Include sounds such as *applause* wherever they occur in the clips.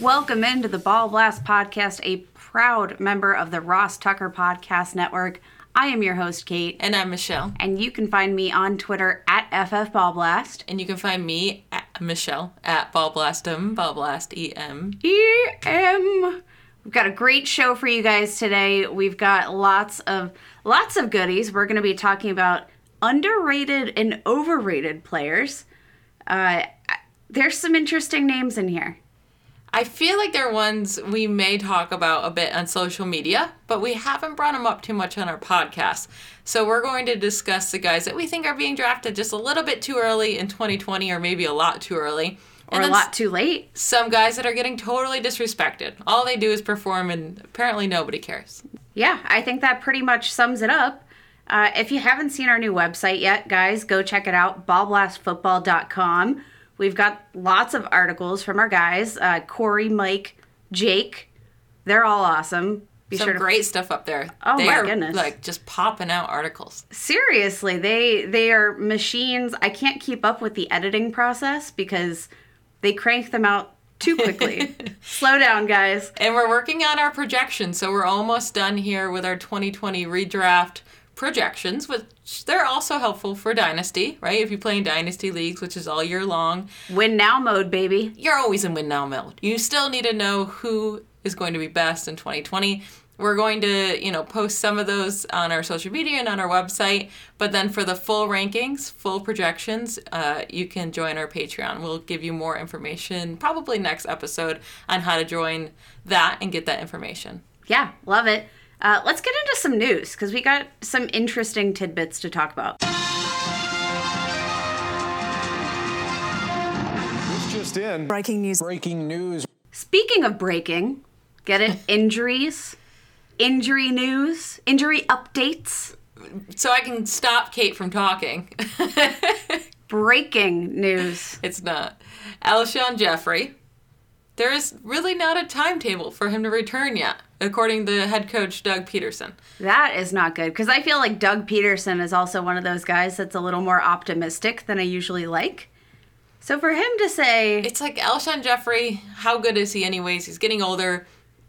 Welcome into the Ball Blast Podcast, a proud member of the Ross Tucker Podcast Network. I am your host, Kate, and I'm Michelle. and you can find me on Twitter at FFBallblast. And you can find me at Michelle at Ballblastem, Ballblast EM. We've got a great show for you guys today. We've got lots of lots of goodies. We're going to be talking about underrated and overrated players. Uh, there's some interesting names in here. I feel like they're ones we may talk about a bit on social media, but we haven't brought them up too much on our podcast. So we're going to discuss the guys that we think are being drafted just a little bit too early in 2020, or maybe a lot too early. Or a lot too late. Some guys that are getting totally disrespected. All they do is perform, and apparently nobody cares. Yeah, I think that pretty much sums it up. Uh, if you haven't seen our new website yet, guys, go check it out ballblastfootball.com. We've got lots of articles from our guys uh, Corey, Mike, Jake. They're all awesome. Be Some sure to great stuff up there. Oh they my are, goodness. Like just popping out articles. seriously they they are machines i can't keep up with the editing process because they crank them out too quickly *laughs* slow down guys And we're working on our projections, so we're almost done here with our 2020 redraft projections, which they're also helpful for Dynasty, right? If you play in Dynasty leagues, which is all year long, win now mode baby you're always in win now mode. You still need to know who is going to be best in 2020. We're going to, you know, post some of those on our social media and on our website. But then for the full rankings, full projections, uh, you can join our Patreon. We'll give you more information, probably next episode, on how to join that and get that information. yeah love it uh, let's get into some news because we got some interesting tidbits to talk about This just in. Breaking news. Breaking news. speaking of breaking get it *laughs* injuries injury news injury updates So I can stop Kate from talking. *laughs* breaking news It's not. Alshon Jeffery. There is really not a timetable for him to return yet, according to head coach Doug Pederson. That is not good because I feel like Doug Pederson is also one of those guys that's a little more optimistic than I usually like. So for him to say, It's like Alshon Jeffery, how good is he anyways? He's getting older.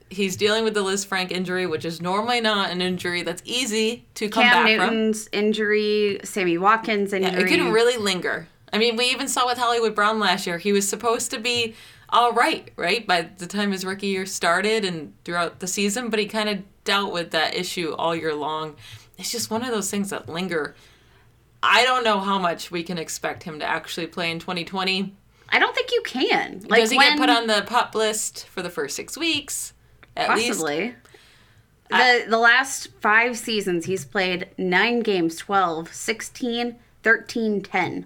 He's dealing with the Lisfranc injury, which is normally not an injury that's easy to come Cam back from. Cam Newton's injury, Sammy Watkins injury, Yeah, it can really linger. I mean, we even saw with Hollywood Brown last year. He was supposed to be all right, right, by the time his rookie year started and throughout the season, but he kind of dealt with that issue all year long. It's just one of those things that linger. I don't know how much we can expect him to actually play in 2020. I don't think you can. Like Does he when, get put on the pup list for the first six weeks? At least. possibly. The, the last five seasons, he's played nine games 12, 16, 13, 10.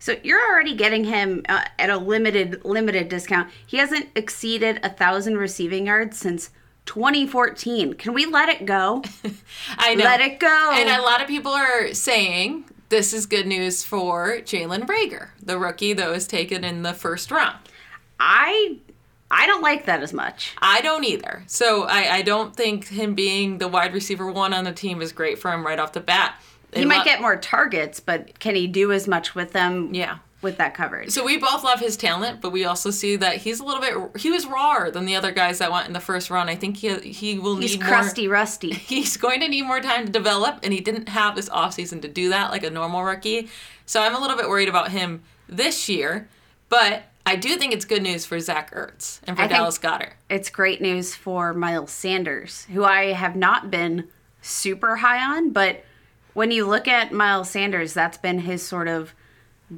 So you're already getting him uh, at a limited limited discount. He hasn't exceeded a thousand receiving yards since 2014. Can we let it go? *laughs* I know. Let it go. And a lot of people are saying this is good news for Jalen Reagor, the rookie that was taken in the first round. I I don't like that as much. I don't either. So I, I don't think him being the wide receiver one on the team is great for him right off the bat. He might get more targets, but can he do as much with them? Yeah. with that coverage. So we both love his talent, but we also see that he's a little bit he was rawer than the other guys that went in the first round. I think he he will need more He's need crusty, more rusty. *laughs* he's going to need more time to develop and he didn't have this offseason to do that like a normal rookie. So I'm a little bit worried about him this year, but I do think it's good news for Zach Ertz and for I Dallas Goedert. It's great news for Miles Sanders, who I have not been super high on, but when you look at Miles Sanders, that's been his sort of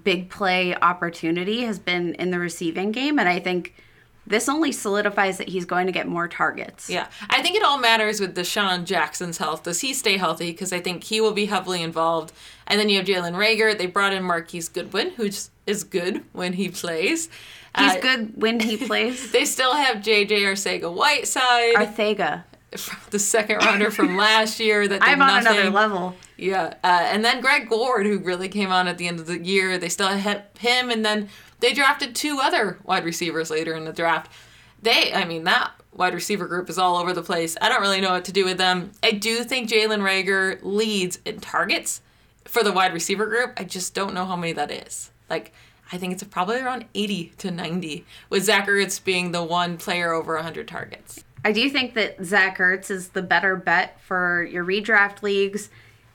big play opportunity has been in the receiving game and I think this only solidifies that he's going to get more targets. Yeah, I think it all matters with DeSean Jackson's health. Does he stay healthy? Because I think he will be heavily involved. And then you have Jalen Reagor. They brought in Marquise Goodwin, who is good when he plays. He's Uh, good when he *laughs* plays. They still have JJ Arcega Whiteside, Arthega. *laughs* the second rounder from last year. That did I'm on nothing. another level. Yeah, uh, and then Greg Ward, who really came on at the end of the year. They still had him, and then they drafted two other wide receivers later in the draft. They, I mean, that wide receiver group is all over the place. I don't really know what to do with them. I do think Jalen Reagor leads in targets for the wide receiver group. I just don't know how many that is. Like, I think it's probably around 80 to 90, with Zach Ertz being the one player over 100 targets. I do think that Zach Ertz is the better bet for your redraft leagues.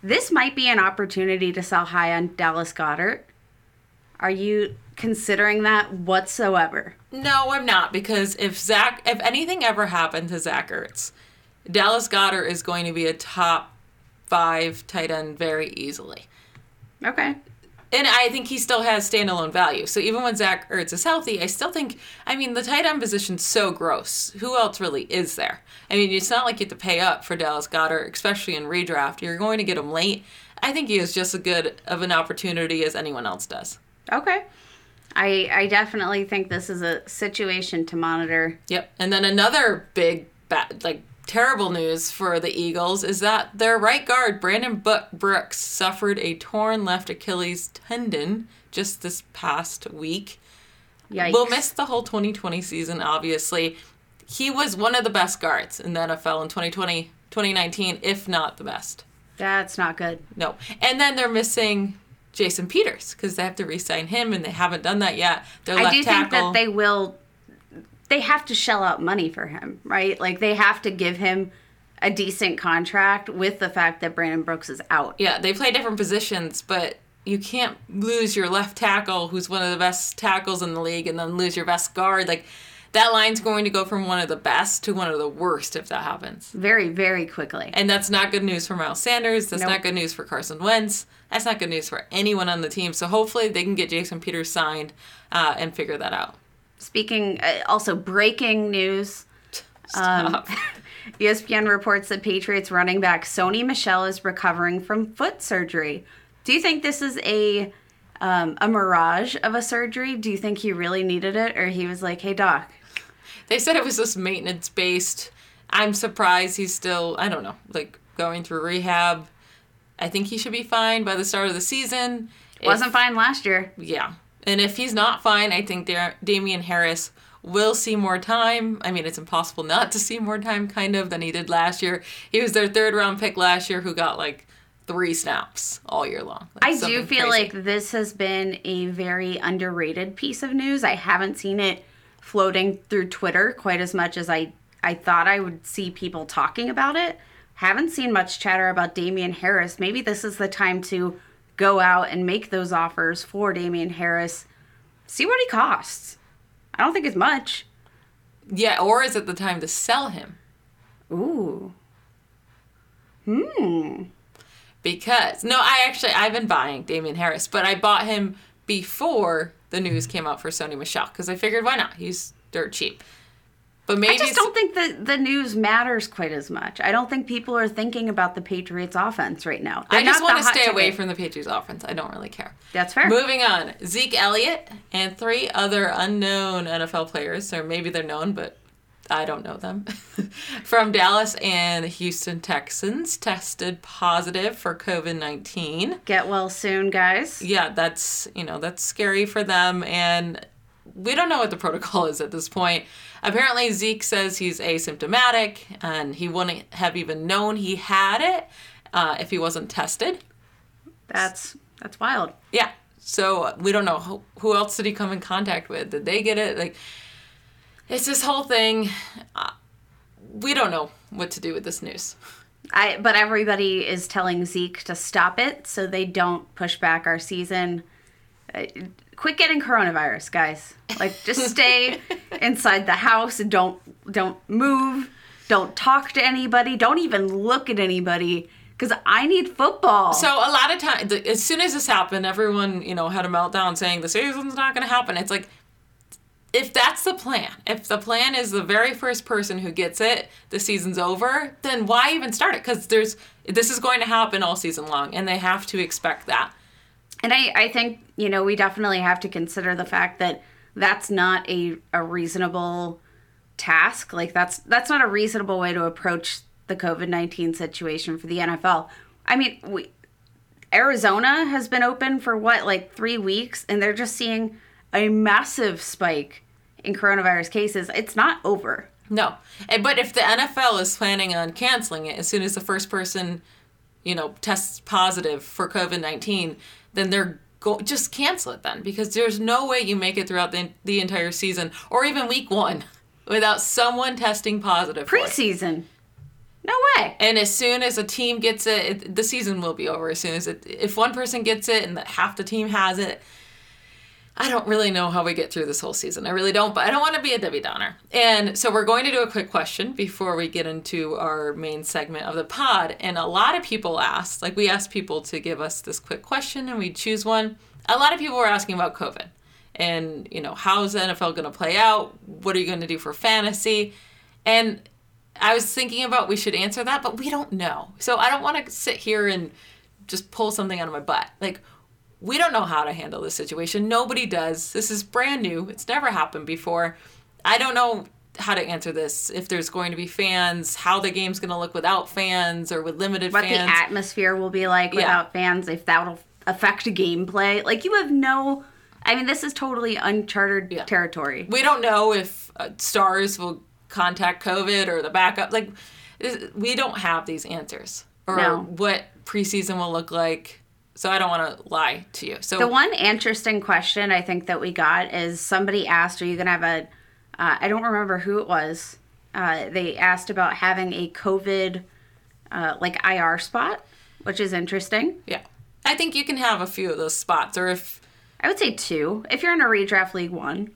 This might be an opportunity to sell high on Dallas Goedert. Are you considering that whatsoever? No, I'm not because if Zach, if anything ever happened to Zach Ertz, Dallas Goedert is going to be a top five tight end very easily. Okay. And I think he still has standalone value. So even when Zach Ertz is healthy, I still think, I mean, the tight end position's so gross. Who else really is there? I mean, it's not like you have to pay up for Dallas Goedert, especially in redraft. You're going to get him late. I think he has just as good of an opportunity as anyone else does. Okay. I I definitely think this is a situation to monitor. Yep. And then another big, bad, like terrible news for the Eagles is that their right guard Brandon Brooks suffered a torn left Achilles tendon just this past week. Yikes. Will miss the whole 2020 season. Obviously, he was one of the best guards in the NFL in 2020, 2019, if not the best. That's not good. No. And then they're missing Jason Peters because they have to re-sign him, and they haven't done that yet. Their I left do think that they will they have to shell out money for him, right? Like they have to give him a decent contract with the fact that Brandon Brooks is out. Yeah, they play different positions, but you can't lose your left tackle, who's one of the best tackles in the league, and then lose your best guard. Like that line's going to go from one of the best to one of the worst if that happens. Very, very quickly. And that's not good news for Miles Sanders. That's Nope. not good news for Carson Wentz. That's not good news for anyone on the team. So hopefully they can get Jason Peters signed uh, and figure that out. Speaking, uh, also breaking news. *laughs* Um, *laughs* ESPN reports that Patriots running back Sony Michel is recovering from foot surgery. Do you think this is a um, a mirage of a surgery? Do you think he really needed it, or he was like, "Hey, doc, They said it was just maintenance based. I'm surprised he's still, I don't know, like going through rehab. I think he should be fine by the start of the season. Wasn't fine last year"? Yeah. And if he's not fine, I think Da- Damien Harris will see more time. I mean, it's impossible *laughs* not to see more time, kind of, than he did last year. He was their third round pick last year who got like three snaps all year long. Like, I do feel crazy. like this has been a very underrated piece of news. I haven't seen it floating through Twitter quite as much as I I thought I would see people talking about it. Haven't seen much chatter about Damien Harris. Maybe this is the time to go out and make those offers for Damien Harris. See what he costs. I don't think it's much. Yeah, or is it the time to sell him? Ooh. Hmm. Because, no, I actually, I've been buying Damien Harris, but I bought him before the news came out for Sony Michel because I figured why not? He's dirt cheap. But maybe I just don't think that the news matters quite as much. I don't think people are thinking about the Patriots offense right now. They're I just want to stay away from the Patriots offense. I don't really care. That's fair. Moving on, Zeke Elliott and three other unknown NFL players, or maybe they're known, but I don't know them, *laughs* from Dallas and Houston Texans tested positive for COVID 19. Get well soon, guys. Yeah, that's, you know, that's scary for them. And we don't know what the *laughs* protocol is at this point. Apparently, Zeke says he's asymptomatic and he wouldn't have even known he had it uh, if he wasn't tested. That's that's wild. Yeah. So we don't know who, who else did he come in contact with. Did they get it? Like, it's this whole thing. Uh, we don't know what to do with this news. I but everybody is telling Zeke to stop it so they don't push back our season. Uh, quit getting coronavirus, guys. Like just stay *laughs* inside the house and don't don't move. Don't talk to anybody. Don't even look at anybody cuz I need football. So a lot of times as soon as this happened, everyone you know had a meltdown saying the season's not going to happen. It's like if that's the plan, if the plan is the very first person who gets it, the season's over, then why even start it? Because there's this is going to happen all season long, and they have to expect that. And I, I think, you know, we definitely have to consider the fact that that's not a, a reasonable task. Like that's that's not a reasonable way to approach the COVID nineteen situation for the NFL. I mean, we Arizona has been open for what, like three weeks, and they're just seeing a massive spike in coronavirus cases. It's not over. No. But if the NFL is planning on canceling it as soon as the first person, you know, tests positive for COVID 19, then they're go just cancel it then because there's no way you make it throughout the, the entire season or even week one *laughs* without someone testing positive. Preseason. No way. And as soon as a team gets it, it, the season will be over. As soon as it, if one person gets it and half the team has it, I don't really know how we get through this whole season. I really don't, but I don't want to be a Debbie Downer. And so we're going to do a quick question before we get into our main segment of the pod. And a lot of people asked, like we asked people to give us this quick question and we choose one. A lot of people were asking about COVID and, you know, how's the NFL going to play out? What are you going to do for fantasy? And I was thinking about we should answer that, but we don't know. So I don't want to sit here and just pull something out of my butt. Like, we don't know how to handle this situation. Nobody does. This is brand new. It's never happened before. I don't know how to answer this. If there's going to be fans, how the game's going to look without fans or with limited What fans. the atmosphere will be like Yeah. without fans, if that'll affect gameplay. Like, you have no. I mean, this is totally uncharted Yeah. territory. we don't know if uh, stars will contact COVID or the backup. Like, we don't have these answers or No. what preseason will look like. So I don't want to lie to you. So The one interesting question I think that we got is somebody asked, "Are you going to have a?" Uh, I don't remember who it was. Uh, they asked about having a COVID, uh, like IR spot, which is interesting. yeah, I think you can have a few of those spots. Or if I would say two if you're in a redraft league one.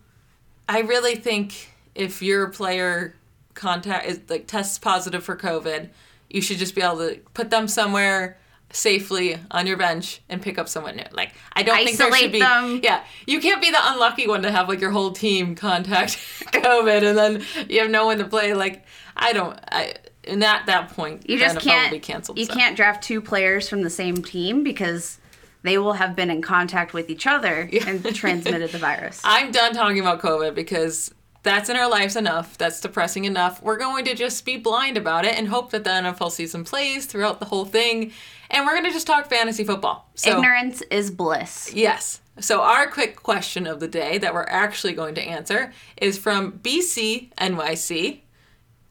I really think if your player contact is like tests positive for COVID, you should just be able to put them somewhere safely on your bench and pick up someone new. Like I don't think there should be them. Yeah. You can't be the unlucky one to have like your whole team contact *laughs* COVID and then you have no one to play. Like I don't I and at that point You just NFL can't. will be canceled. you so. can't draft two players from the same team because they will have been in contact with each other and transmitted the virus. *laughs* I'm done talking about COVID because that's in our lives enough. That's depressing enough. We're going to just be blind about it and hope that the NFL season plays throughout the whole thing. And we're going to just talk fantasy football. So, Ignorance is bliss. yes. So, our quick question of the day that we're actually going to answer is from BC NYC.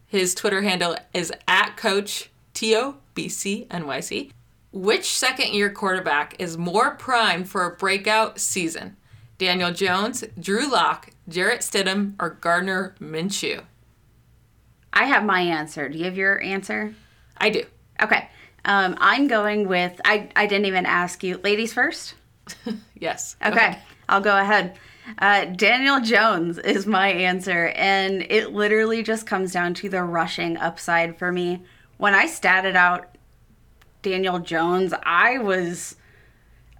His Twitter handle is at Coach T-O BC NYC. Which second year quarterback is more primed for a breakout season? Daniel Jones, Drew Lock, Jarrett Stidham, or Gardner Minshew? I have my answer. Do you have your answer? I do. Okay. Um, I'm going with. I, I didn't even ask you. Ladies first? *laughs* Yes. Okay. I'll go ahead. Uh, Daniel Jones *laughs* is my answer. And it literally just comes down to the rushing upside for me. When I statted out Daniel Jones, I was.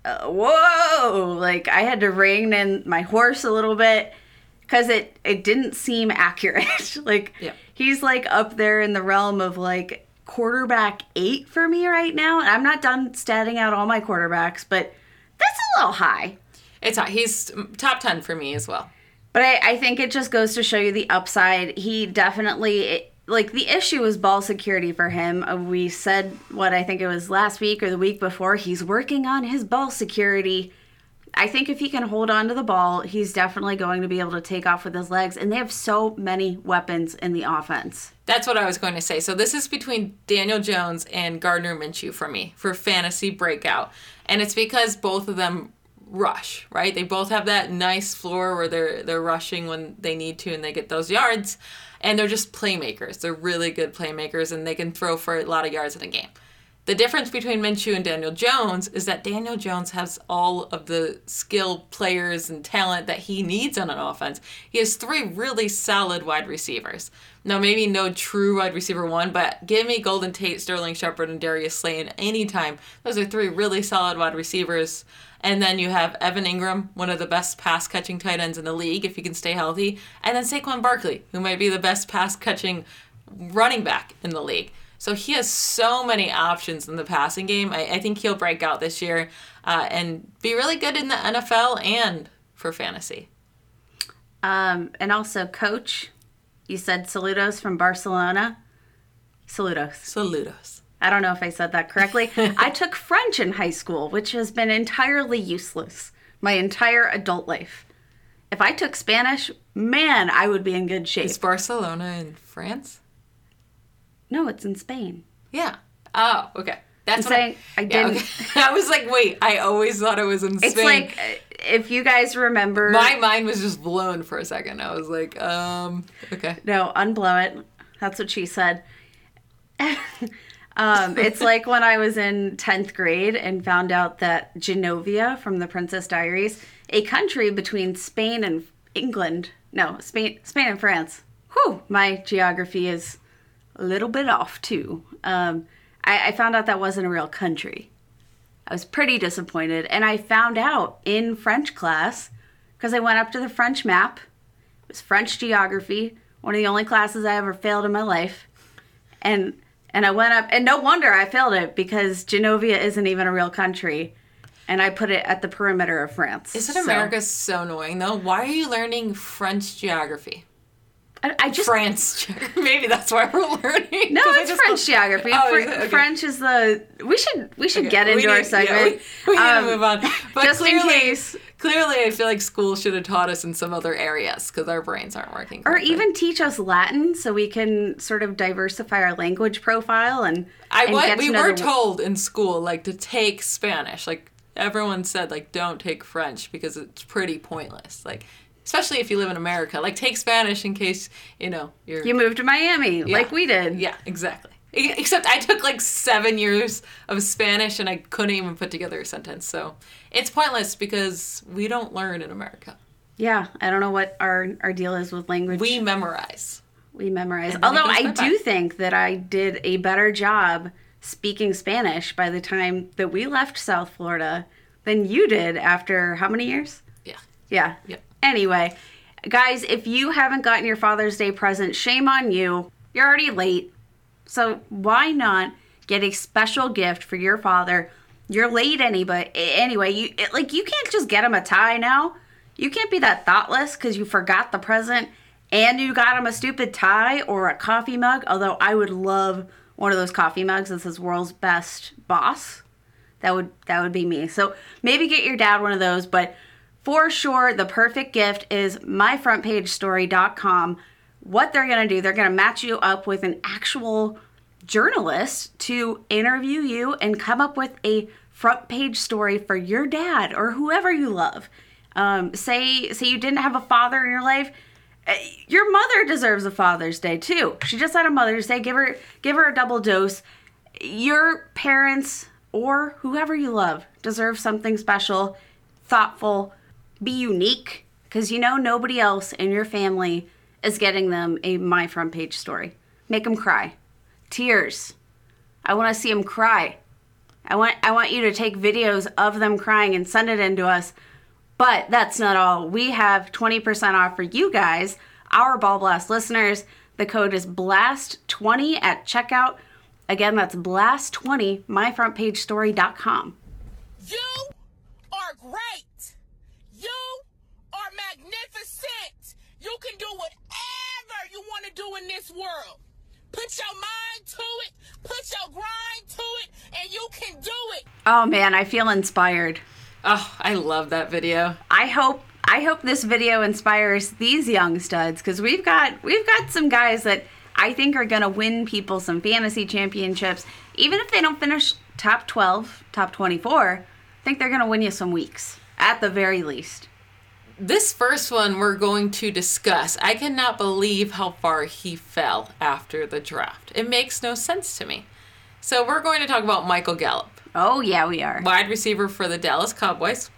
Uh, whoa! Like, I had to rein in my horse a little bit because it, it didn't seem *laughs* accurate. like, Yeah. he's like up there in the realm of like quarterback eight for me right now. And I'm not done statting out all my quarterbacks, but that's a little high. It's hot. He's top 10 for me as well. But I, I think it just goes to show you the upside. He definitely, it, like, the issue is ball security for him. Uh, We said, what I think it was last week or the week before, he's working on his ball security. I think if he can hold on to the ball, he's definitely going to be able to take off with his legs. And they have so many weapons in the offense. That's what I was going to say. So this is between Daniel Jones and Gardner Minshew for me for fantasy breakout. And it's because both of them rush, right? They both have that nice floor where they're they're rushing when they need to and they get those yards. And they're just playmakers. They're really good playmakers and they can throw for a lot of yards in a game. The difference between Minshew and Daniel Jones is that Daniel Jones has all of the skill players and talent that he needs on an offense. He has three really solid wide receivers. Now, maybe no true wide receiver one, but give me Golden Tate, Sterling Shepard, and Darius Slay anytime. Those are three really solid wide receivers. And then you have Evan Engram, one of the best pass catching tight ends in the league, if he can stay healthy. And then Saquon Barkley, who might be the best pass catching running back in the league. So he has so many options in the passing game. I, I think he'll break out this year uh, and be really good in the NFL and for fantasy. Um, and also, coach, you said saludos from Barcelona. Saludos. Saludos. I don't know if I said that correctly. *laughs* I took French in high school, which has been entirely useless my entire adult life. If I took Spanish, man, I would be in good shape. Is Barcelona in France? No, it's in Spain. Yeah. Oh, okay. That's I'm what saying I yeah, didn't- okay. *laughs* I was like, wait, I always thought it was in Spain. It's like uh, if you guys remember. my mind was just blown for a second. I was like, um, okay. No, unblow it. That's what she said. *laughs* um, it's *laughs* like when I was in 10th grade and found out that Genovia from the Princess Diaries, a country between Spain and England, no, Spain, Spain and France. Whew, my geography is a little bit off too. Um, I, I found out that wasn't a real country. I was pretty disappointed, and I found out in French class because I went up to the French map. It was French geography, one of the only classes I ever failed in my life. And and I went up and no wonder I failed it because Genovia isn't even a real country. And I put it at the perimeter of France. Isn't So- America so annoying though? Why are you learning French geography? I, I just France. *laughs* Maybe that's why we're learning. No, it's French don't- geography. Oh, Fr- is? Okay. French is the. We should we should Okay, get we into our need- yeah, segment. we, we need Um, to move on. *laughs* But just in clearly, case. clearly, I feel like school should have taught us in some other areas because our brains aren't working. Or correctly. even teach us Latin so we can sort of diversify our language profile and. I and get we were the- told in school like to take Spanish. Like everyone said, like don't take French because it's pretty pointless. Like especially if you live in America, like take Spanish in case you know you're. You moved to Miami like we did. yeah, exactly. Except I took like seven years of Spanish and I couldn't even put together a sentence. So it's pointless because we don't learn in America. Yeah, I don't know what our our deal is with language. We memorize. we memorize. And then it Although I do think that I did a better job speaking Spanish by the time that we left South Florida than you did after how many years? Yeah. Yeah. Yep. Anyway, guys, if you haven't gotten your Father's Day present, shame on you. You're already late. So why not get a special gift for your father? You're late anyway. Anyway, you like you can't just get him a tie now. You can't be that thoughtless because you forgot the present and you got him a stupid tie or a coffee mug. Although I would love one of those coffee mugs that says "World's Best Boss." That would that would be me. So maybe get your dad one of those, but for sure the perfect gift is myfrontpagestory.com. What they're going to do, they're going to match you up with an actual journalist to interview you and come up with a front page story for your dad or whoever you love. Um, say say you didn't have a father in your life, uh, your mother deserves a Father's Day too. She just had a Mother's Day. Give her give her a double dose. Your parents or whoever you love deserve something special, thoughtful, be unique because you know nobody else in your family is getting them a my front page story. Make them cry. Tears. I want to see them cry. I want I want you to take videos of them crying and send it in to us. But that's not all. We have 20% off for you guys, our Ball Blast listeners. The code is BLAST20 at checkout. Again, that's BLAST20, myfrontpagestory.com. You are great. You are magnificent. You can do whatever you want to do in this world. Put your mind to it, put your grind to it, and you can do it. Oh man, I feel inspired. Oh, I love that video. I hope I hope this video inspires these young studs because we've got we've got some guys that I think are gonna win people some fantasy championships. Even if they don't finish top twelve, top twenty four, I think they're gonna win you some weeks at the very least. This first one we're going to discuss. I cannot believe how far he fell after the draft. It makes no sense to me. So we're going to talk about Michael Gallup, Oh yeah, we are. wide receiver for the Dallas Cowboys.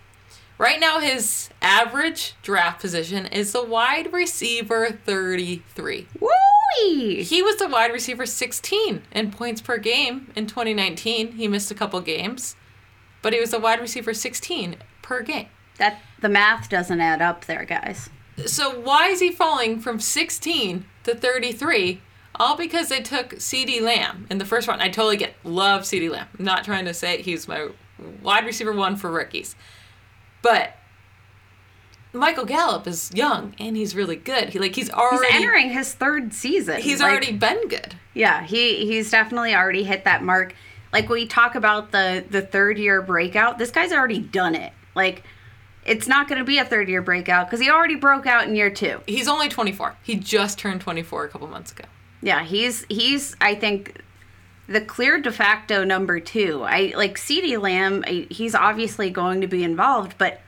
Right now, his average draft position is the wide receiver 33. Woo! He was the wide receiver 16 in points per game in 2019. He missed a couple games, but he was the wide receiver 16 per game. That the math doesn't add up there, guys. So why is he falling from 16 to 33? All because they took CeeDee Lamb in the first round. I totally get love CeeDee Lamb. I'm not trying to say he's my wide receiver one for rookies. But Michael Gallup is young and he's really good. He like he's already He's entering his third season. he's Like, already been good. Yeah, he he's definitely already hit that mark. Like we talk about the the third year breakout, this guy's already done it. Like it's not going to be a third year breakout because he already broke out in year two. He's only 24. He just turned 24 a couple months ago. Yeah, he's he's I think the clear de facto number two. I like CeeDee Lamb. I, he's obviously going to be involved, but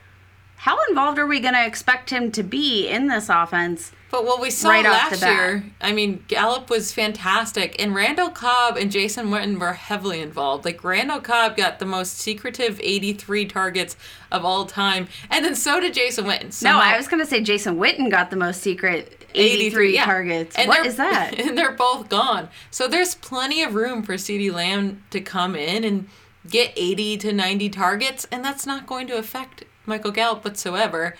how involved are we going to expect him to be in this offense? But what we saw Right last year, I mean, Gallup was fantastic, and Randall Cobb and Jason Witten were heavily involved. Like Randall Cobb got the most secretive 83 targets of all time, and then so did Jason Witten. No, I was going to say Jason Witten got the most secret 83, yeah. targets. And what they're- that? *laughs* And they're both gone. So there's plenty of room for CeeDee Lamb to come in and get 80 to 90 targets, and that's not going to affect Michael Gallup whatsoever.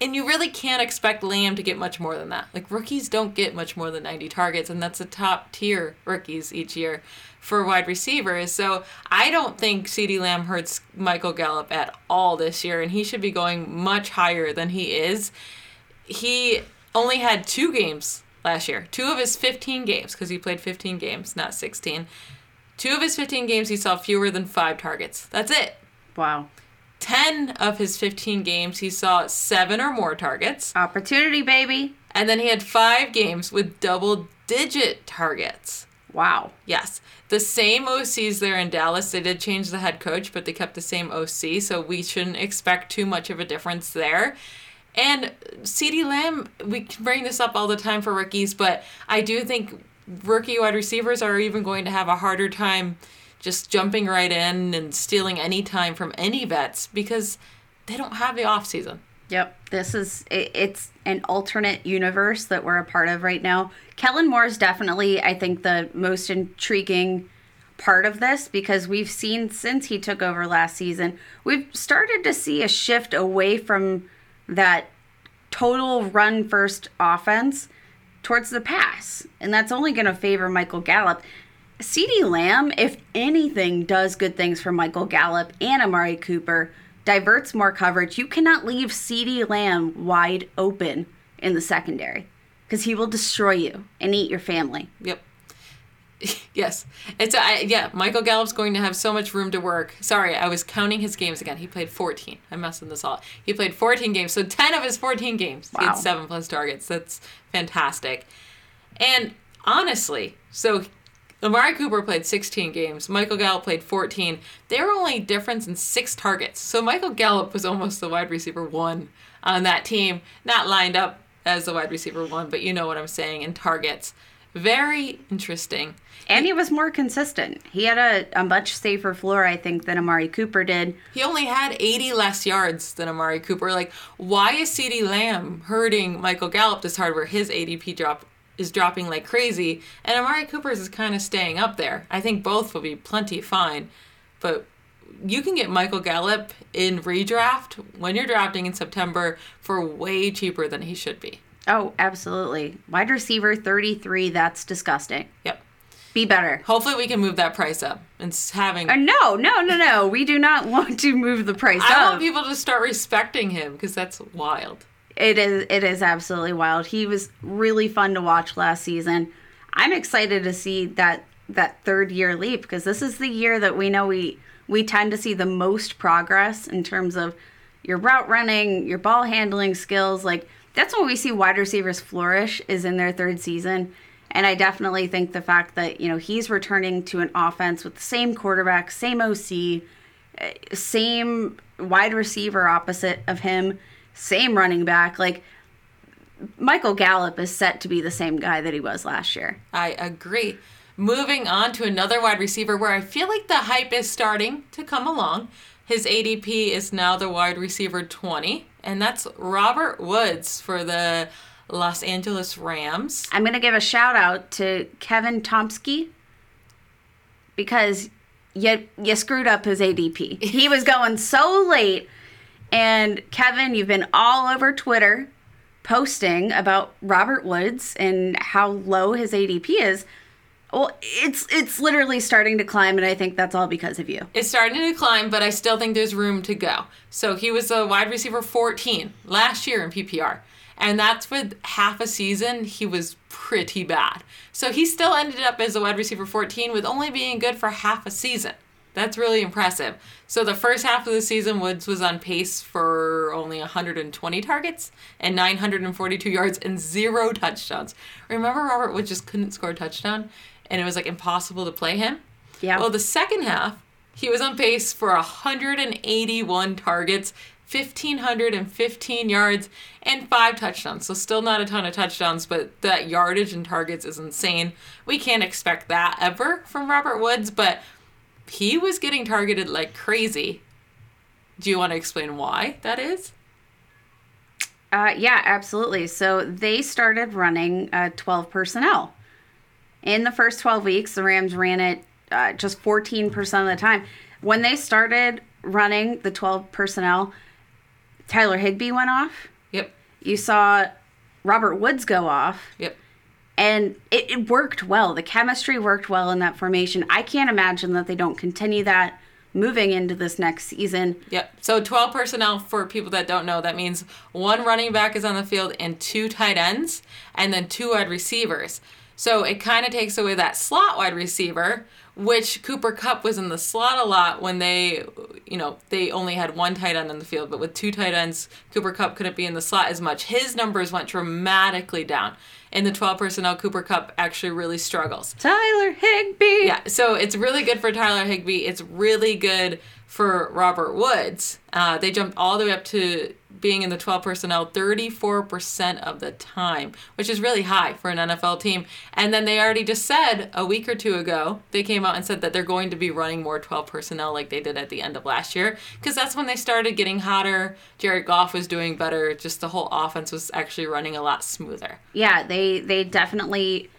And you really can't expect Lamb to get much more than that. Like rookies don't get much more than 90 targets, and that's the top tier rookies each year for wide receivers. So I don't think CeeDee Lamb hurts Michael Gallup at all this year, and he should be going much higher than he is he only had two games last year. Two of his 15 games, because he played 15 games, not 16. Two of his 15 games, he saw fewer than five targets. That's it. Wow. 10 of his 15 games, he saw seven or more targets. Opportunity, baby. And then he had five games with double digit targets. Wow. Yes. The same OCs there in Dallas. They did change the head coach, but they kept the same OC, so we shouldn't expect too much of a difference there. And CeeDee Lamb, we can bring this up all the time for rookies, but I do think rookie wide receivers are even going to have a harder time just jumping right in and stealing any time from any vets because they don't have the offseason. Yep. This is it, it's an alternate universe that we're a part of right now. Kellen Moore is definitely, I think, the most intriguing part of this because we've seen since he took over last season, we've started to see a shift away from that total run first offense towards the pass. And that's only going to favor Michael Gallup. CeeDee Lamb, if anything, does good things for Michael Gallup and Amari Cooper, diverts more coverage. You cannot leave CeeDee Lamb wide open in the secondary because he will destroy you and eat your family. Yep. *laughs* yes. It's I yeah, Michael Gallup's going to have so much room to work. Sorry, I was counting his games again. He played 14. I'm messing this all. up. He played 14 games. So 10 of his 14 games, he had 7 plus targets. That's fantastic. And honestly, so Amari Cooper played 16 games. Michael Gallup played 14. They were only difference in 6 targets. So Michael Gallup was almost the wide receiver 1 on that team, not lined up as the wide receiver 1, but you know what I'm saying in targets. Very interesting. And he was more consistent. He had a, a much safer floor, I think, than Amari Cooper did. He only had 80 less yards than Amari Cooper. Like, why is CeeDee Lamb hurting Michael Gallup this hard where his ADP drop is dropping like crazy and Amari Cooper's is kind of staying up there? I think both will be plenty fine. But you can get Michael Gallup in redraft when you're drafting in September for way cheaper than he should be. Oh, absolutely. Wide receiver 33, that's disgusting. Yep. Be better. Hopefully we can move that price up. It's having Uh, no, no, no, no. We do not *laughs* want to move the price I up. want people to start respecting him because that's wild. It is it is absolutely wild. He was really fun to watch last season. I'm excited to see that that third year leap because this is the year that we know we we tend to see the most progress in terms of your route running, your ball handling skills. Like that's when we see wide receivers flourish is in their third season. And I definitely think the fact that, you know, he's returning to an offense with the same quarterback, same OC, uh, same wide receiver opposite of him, same running back. Like Michael Gallup is set to be the same guy that he was last year. I agree. Moving on to another wide receiver where I feel like the hype is starting to come along. His ADP is now the wide receiver 20, and that's Robert Woods for the Los Angeles Rams. I'm going to give a shout out to Kevin Tomsky because you, you screwed up his ADP. He *laughs* was going so late. And Kevin, you've been all over Twitter posting about Robert Woods and how low his ADP is. Well, it's it's literally starting to climb, and I think that's all because of you. It's starting to climb, but I still think there's room to go. So he was a wide receiver 14 last year in PPR. And that's with half a season, he was pretty bad. So he still ended up as a wide receiver 14 with only being good for half a season. That's really impressive. So the first half of the season, Woods was on pace for only 120 targets and 942 yards and zero touchdowns. Remember, Robert Woods just couldn't score a touchdown, and it was like impossible to play him. Yeah. Well, the second half, he was on pace for 181 targets, 1,515 yards, and five touchdowns. So, still not a ton of touchdowns, but that yardage and targets is insane. We can't expect that ever from Robert Woods, but he was getting targeted like crazy. Do you want to explain why that is? Uh, yeah, absolutely. So they started running uh, 12 personnel. In the first 12 weeks, the Rams ran it uh, just 14% of the time. When they started running the 12 personnel, Tyler Higbee went off. Yep. You saw Robert Woods go off. Yep. And it, it worked well. The chemistry worked well in that formation. I can't imagine that they don't continue that moving into this next season. Yep. So 12 personnel for people that don't know, that means one running back is on the field and two tight ends and then two wide receivers. So it kind of takes away that slot wide receiver, which Cooper Kupp was in the slot a lot when they, you know, they only had one tight end on the field, but with two tight ends, Cooper Kupp couldn't be in the slot as much. His numbers went dramatically down. In the 12 personnel, Cooper Kupp actually really struggles. Tyler Higbee. Yeah, so it's really good for Tyler Higbee. It's really good for Robert Woods. Uh, they jumped all the way up to being in the 12 personnel 34% of the time, which is really high for an NFL team. And then they already just said a week or two ago, they came out and said that they're going to be running more 12 personnel like they did at the end of last year, because that's when they started getting hotter. Jared Goff was doing better. Just the whole offense was actually running a lot smoother. Yeah, they they definitely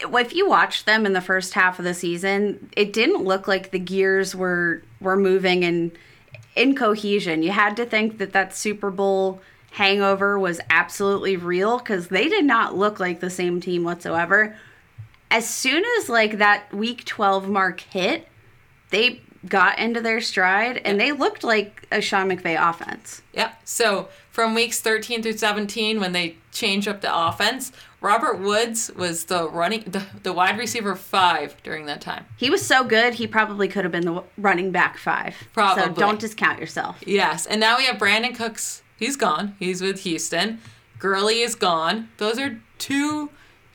if you watched them in the first half of the season, it didn't look like the gears were were moving and in cohesion. You had to think that that Super Bowl hangover was absolutely real cuz they did not look like the same team whatsoever. As soon as like that week 12 mark hit, they got into their stride and they looked like a Sean McVay offense. Yep. So from weeks 13 through 17, when they changed up the offense, Robert Woods was the running the, the wide receiver five during that time. He was so good, he probably could have been the running back five. So Probably. don't discount yourself. Yes, and now we have Brandin Cooks. He's gone. He's with Houston. Gurley is gone. Those are two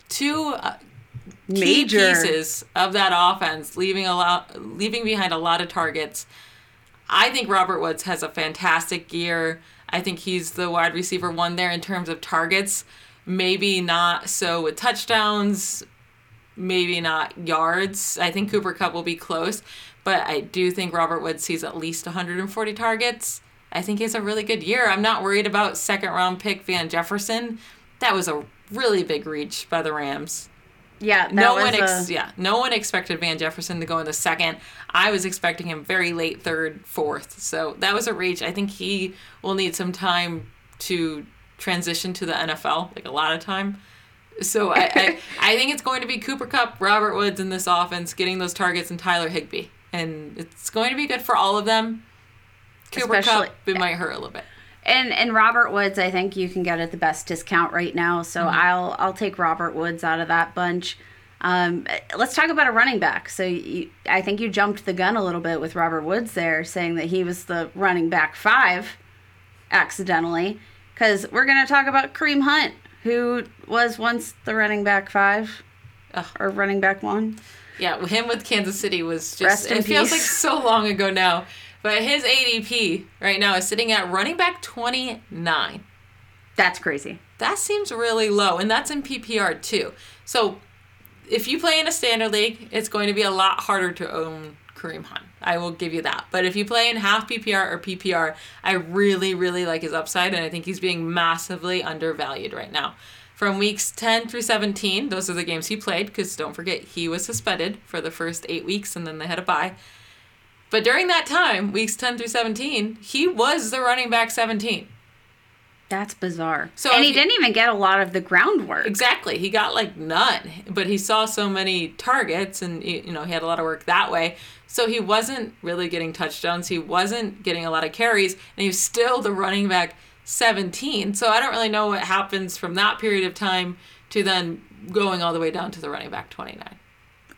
two uh, key Major. pieces of that offense, leaving a lot, leaving behind a lot of targets. I think Robert Woods has a fantastic year. I think he's the wide receiver one there in terms of targets. Maybe not so with touchdowns, maybe not yards. I think Cooper Kupp will be close, but I do think Robert Woods sees at least 140 targets. I think he has a really good year. I'm not worried about second round pick Van Jefferson. That was a really big reach by the Rams Yeah, that no was one ex- a- yeah no one expected van jefferson to go in the second i was expecting him very late third fourth so that was a reach i think he will need some time to transition to the nfl like a lot of time so i i, *laughs* I think it's going to be cooper kupp robert woods in this offense getting those targets and tyler Higbee. and it's going to be good for all of them cooper Especially- cup it might hurt a little bit and and Robert Woods, I think you can get at the best discount right now. So Mm-hmm. I'll I'll take Robert Woods out of that bunch. Um, let's talk about a running back. So you, I think you jumped the gun a little bit with Robert Woods there, saying that he was the running back five, accidentally, because we're gonna talk about Kareem Hunt, who was once the running back five, Ugh. or running back one. Yeah, him with Kansas City was just Rest in it feels like so long ago now. But his ADP right now is sitting at running back 29. That's crazy. That seems really low, and that's in PPR too. So if you play in a standard league, it's going to be a lot harder to own Kareem Hunt. I will give you that. But if you play in half PPR or PPR, I really, really like his upside, and I think he's being massively undervalued right now. From weeks 10 through 17, those are the games he played, because don't forget, he was suspended for the first eight weeks, and then they had a bye. But during that time, weeks 10 through 17, he was the running back 17. That's bizarre. So and if he didn't even get a lot of the groundwork. Exactly. He got like none, but he saw so many targets and you know, he had a lot of work that way. So he wasn't really getting touchdowns. He wasn't getting a lot of carries and he was still the running back 17. So I don't really know what happens from that period of time to then going all the way down to the running back 29.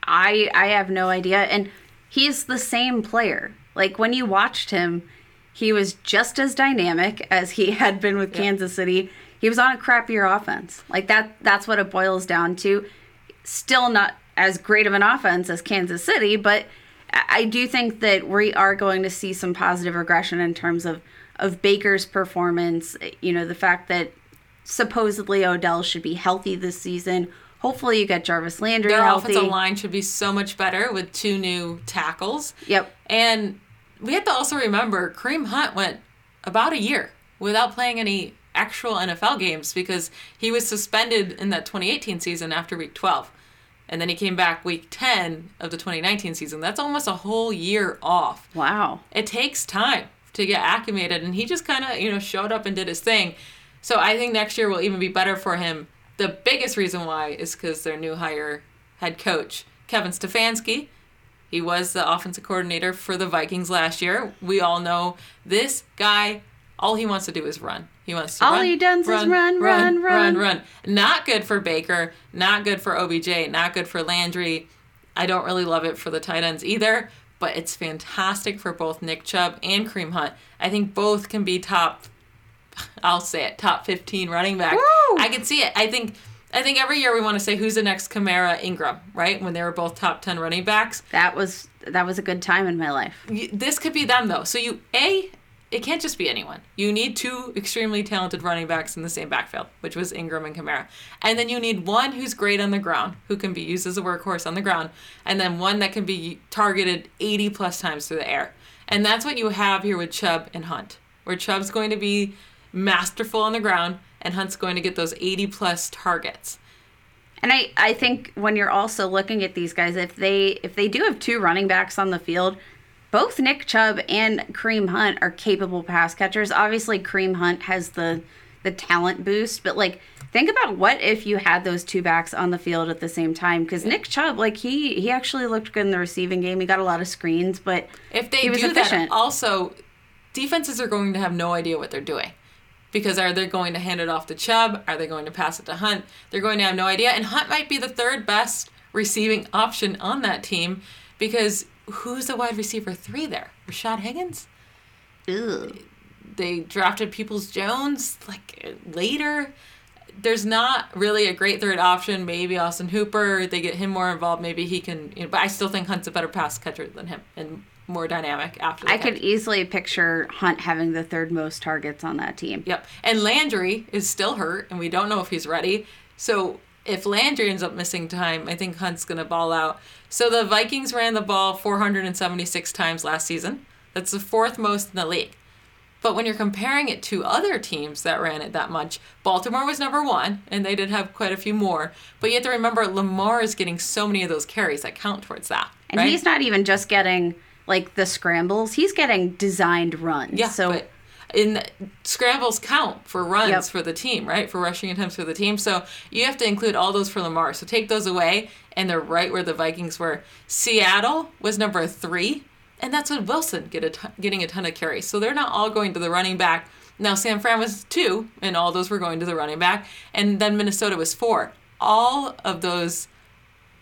I I have no idea and he's the same player. Like when you watched him, he was just as dynamic as he *laughs* had been with Kansas City. He was on a crappier offense. Like that that's what it boils down to. Still not as great of an offense as Kansas City, but I do think that we are going to see some positive regression in terms of of Baker's performance, you know, the fact that supposedly Odell should be healthy this season. Hopefully you get Jarvis Landry Their healthy. offensive line should be so much better with two new tackles. Yep. And we have to also remember Kareem Hunt went about a year without playing any actual NFL games because he was suspended in that 2018 season after week 12. And then he came back week 10 of the 2019 season. That's almost a whole year off. Wow. It takes time to get acclimated and he just kind of, you know, showed up and did his thing. So I think next year will even be better for him. The biggest reason why is cuz their new hire head coach, Kevin Stefanski, he was the offensive coordinator for the Vikings last year. We all know this guy, all he wants to do is run. He wants to All run, he does is run, run, run, run. run. Not good for Baker, not good for OBJ, not good for Landry. I don't really love it for the tight ends either, but it's fantastic for both Nick Chubb and Kareem Hunt. I think both can be top I'll say it, top 15 running back. Woo! I can see it. I think I think every year we want to say who's the next Kamara Ingram, right? When they were both top 10 running backs. That was that was a good time in my life. This could be them though. So you A it can't just be anyone. You need two extremely talented running backs in the same backfield, which was Ingram and Kamara. And then you need one who's great on the ground, who can be used as a workhorse on the ground, and then one that can be targeted 80 plus times through the air. And that's what you have here with Chubb and Hunt, where Chubb's going to be masterful on the ground and Hunt's going to get those 80 plus targets. And I, I think when you're also looking at these guys, if they if they do have two running backs on the field, both Nick Chubb and Kareem Hunt are capable pass catchers. Obviously, Kareem Hunt has the the talent boost, but like think about what if you had those two backs on the field at the same time? Because Nick Chubb, like he he actually looked good in the receiving game. He got a lot of screens, but If they he was do efficient. that, also defenses are going to have no idea what they're doing. Because are they going to hand it off to Chubb? Are they going to pass it to Hunt? They're going to have no idea. And Hunt might be the third best receiving option on that team because who's the wide receiver three there? Rashad Higgins? Ugh. They drafted Peoples Jones like later. There's not really a great third option. Maybe Austin Hooper. They get him more involved. Maybe he can. You know, but I still think Hunt's a better pass catcher than him and more dynamic after. The I catch. could easily picture Hunt having the third most targets on that team. Yep. And Landry is still hurt, and we don't know if he's ready. So if Landry ends up missing time, I think Hunt's going to ball out. So the Vikings ran the ball 476 times last season. That's the fourth most in the league. But when you're comparing it to other teams that ran it that much, Baltimore was number one, and they did have quite a few more. But you have to remember, Lamar is getting so many of those carries that count towards that. And right? he's not even just getting like the scrambles; he's getting designed runs. Yeah, so but in scrambles count for runs Yep. for the team, right? For rushing attempts for the team. So you have to include all those for Lamar. So take those away, and they're right where the Vikings were. Seattle was number three, and that's with Wilson get a getting a ton of carries. So they're not all going to the running back. Now San Fran was two, and all those were going to the running back, and then Minnesota was four. All of those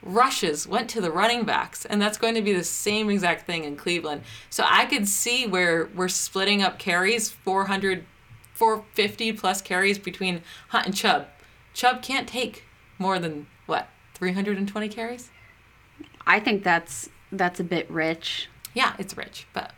rushes went to the running backs and that's going to be the same exact thing in Cleveland. So I could see where we're splitting up carries 400 450 plus carries between Hunt and Chubb. Chubb can't take more than what? 320 carries? I think that's that's a bit rich. Yeah, it's rich, but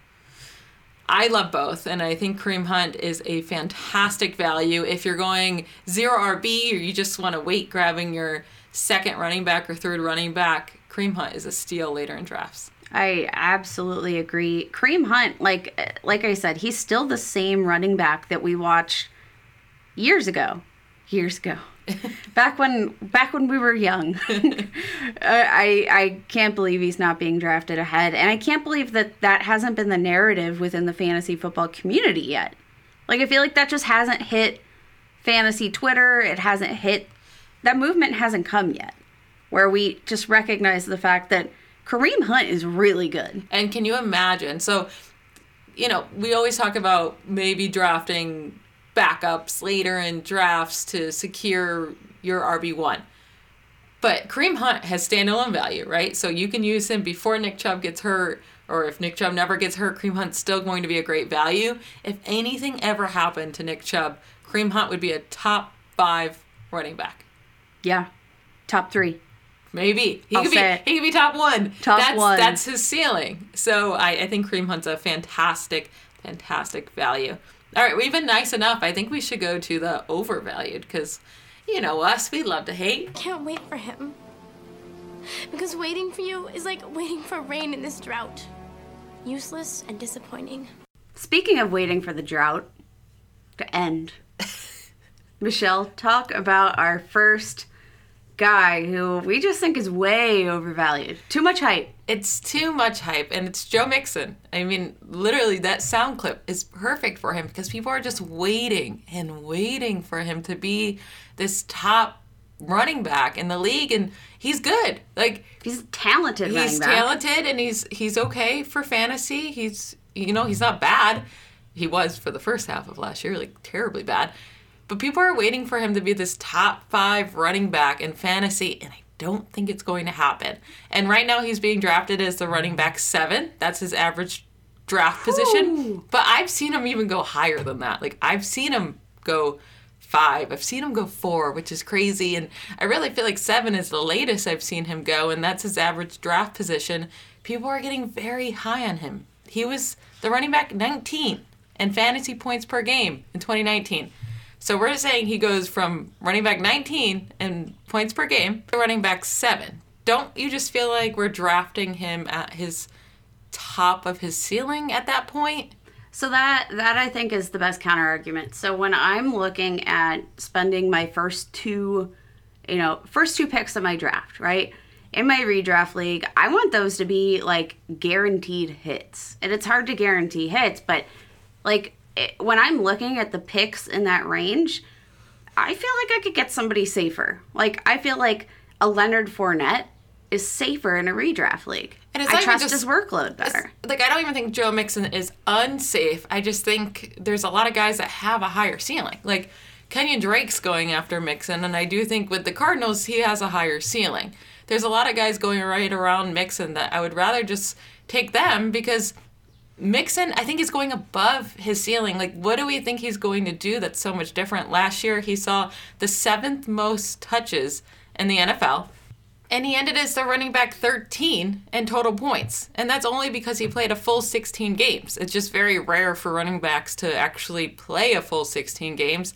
I love both, and I think Kareem Hunt is a fantastic value. If you're going zero RB or you just want to wait grabbing your second running back or third running back, Kareem Hunt is a steal later in drafts. I absolutely agree. Kareem Hunt, like like I said, he's still the same running back that we watched years ago. Years ago. *laughs* back when back when we were young. *laughs* Uh, I I can't believe he's not being drafted ahead and I can't believe that that hasn't been the narrative within the fantasy football community yet. Like I feel like that just hasn't hit fantasy Twitter. It hasn't hit. That movement hasn't come yet, where we just recognize the fact that Kareem Hunt is really good. And can you imagine? So, you know, we always talk about maybe drafting backups later in drafts to secure your RB1. But Kareem Hunt has standalone value, right? So you can use him before Nick Chubb gets hurt, or if Nick Chubb never gets hurt, Kareem Hunt's still going to be a great value. If anything ever happened to Nick Chubb, Kareem Hunt would be a top five running back. Yeah, top three. Maybe he I'll could be it. he could be top one. Top that's, one. That's his ceiling. So I, I think Kareem Hunt's a fantastic, fantastic value. All right, we've been nice enough. I think we should go to the overvalued because, you know us, we love to hate. Can't wait for him. Because waiting for you is like waiting for rain in this drought. Useless and disappointing. Speaking of waiting for the drought to end, *laughs* Michelle, talk about our first guy who we just think is way overvalued. Too much hype. It's too much hype, and it's Joe Mixon. I mean, literally, that sound clip is perfect for him because people are just waiting and waiting for him to be this top running back in the league, and he's good. Like He's talented he's talented and he's he's okay for fantasy. He's you know he's not bad. He was for the first half of last year, like terribly bad. But people are waiting for him to be this top five running back in fantasy, and I don't think it's going to happen. And right now he's being drafted as the running back seven. That's his average draft position. But I've seen him even go higher than that. Like I've seen him go five. I've seen him go four, which is crazy. And I really feel like seven is the latest I've seen him go, and that's his average draft position. People are getting very high on him. He was the running back 19 in fantasy points per game in 2019. So we're saying he goes from running back 19 in points per game to running back seven. Don't you just feel like we're drafting him at his top of his ceiling at that point? So that that I think is the best counter argument. So when I'm looking at spending my first two, you know, first two picks of my draft, right? In my redraft league, I want those to be like guaranteed hits. And it's hard to guarantee hits, but like it, when I'm looking at the picks in that range, I feel like I could get somebody safer. Like I feel like a Leonard Fournette is safer in a redraft league. And it's I trust just- his workload better. Like I don't even think Joe Mixon is unsafe. I just think there's a lot of guys that have a higher ceiling. Like Kenyan Drake's going after Mixon, and I do think with the Cardinals he has a higher ceiling. There's a lot of guys going right around Mixon that I would rather just take them because Mixon, I think, is going above his ceiling. Like, what do we think he's going to do that's so much different? Last year, he saw the seventh most touches in the NFL, and he ended as the running back 13 in total points. And that's only because he played a full 16 games. It's just very rare for running backs to actually play a full 16 games.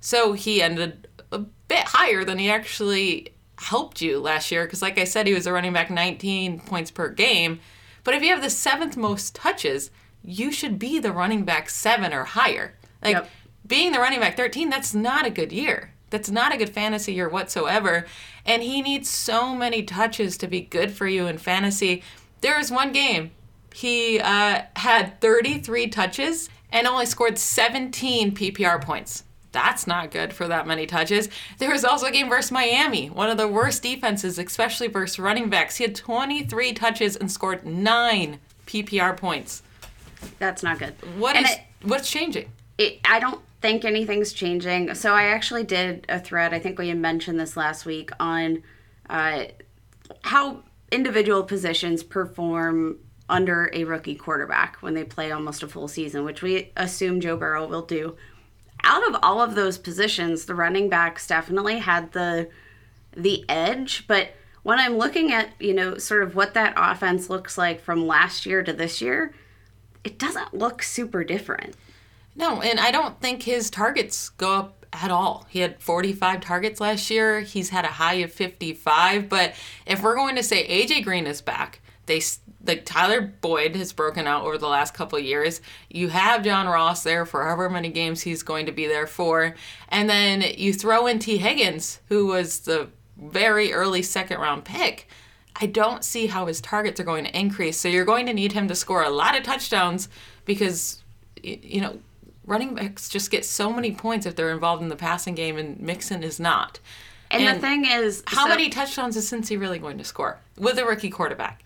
So he ended a bit higher than he actually helped you last year. Because, like I said, he was a running back 19 points per game. But if you have the seventh most touches, you should be the running back seven or higher. Like Yep. being the running back 13, that's not a good year. That's not a good fantasy year whatsoever. And he needs so many touches to be good for you in fantasy. There was one game, he uh, had 33 touches and only scored 17 PPR points. That's not good for that many touches. There was also a game versus Miami, one of the worst defenses, especially versus running backs. He had 23 touches and scored nine PPR points. That's not good. What is it- what's changing? it, I don't think anything's changing. So I actually did a thread. I think we had mentioned this last week on uh, how individual positions perform under a rookie quarterback when they play almost a full season, which we assume Joe Burrow will do. Out of all of those positions, the running backs definitely had the the edge, but when I'm looking at, you know, sort of what that offense looks like from last year to this year, it doesn't look super different. No, and I don't think his targets go up at all. He had 45 targets last year. He's had a high of 55. But if we're going to say AJ Green is back, they like Tyler Boyd has broken out over the last couple of years. You have John Ross there for however many games he's going to be there for, and then you throw in Tee Higgins, who was the very early second round pick. I don't see how his targets are going to increase. So you're going to need him to score a lot of touchdowns because you know running backs just get so many points if they're involved in the passing game, and Mixon is not. And, And the thing is, How so- many touchdowns is Cincy really going to score with a rookie quarterback?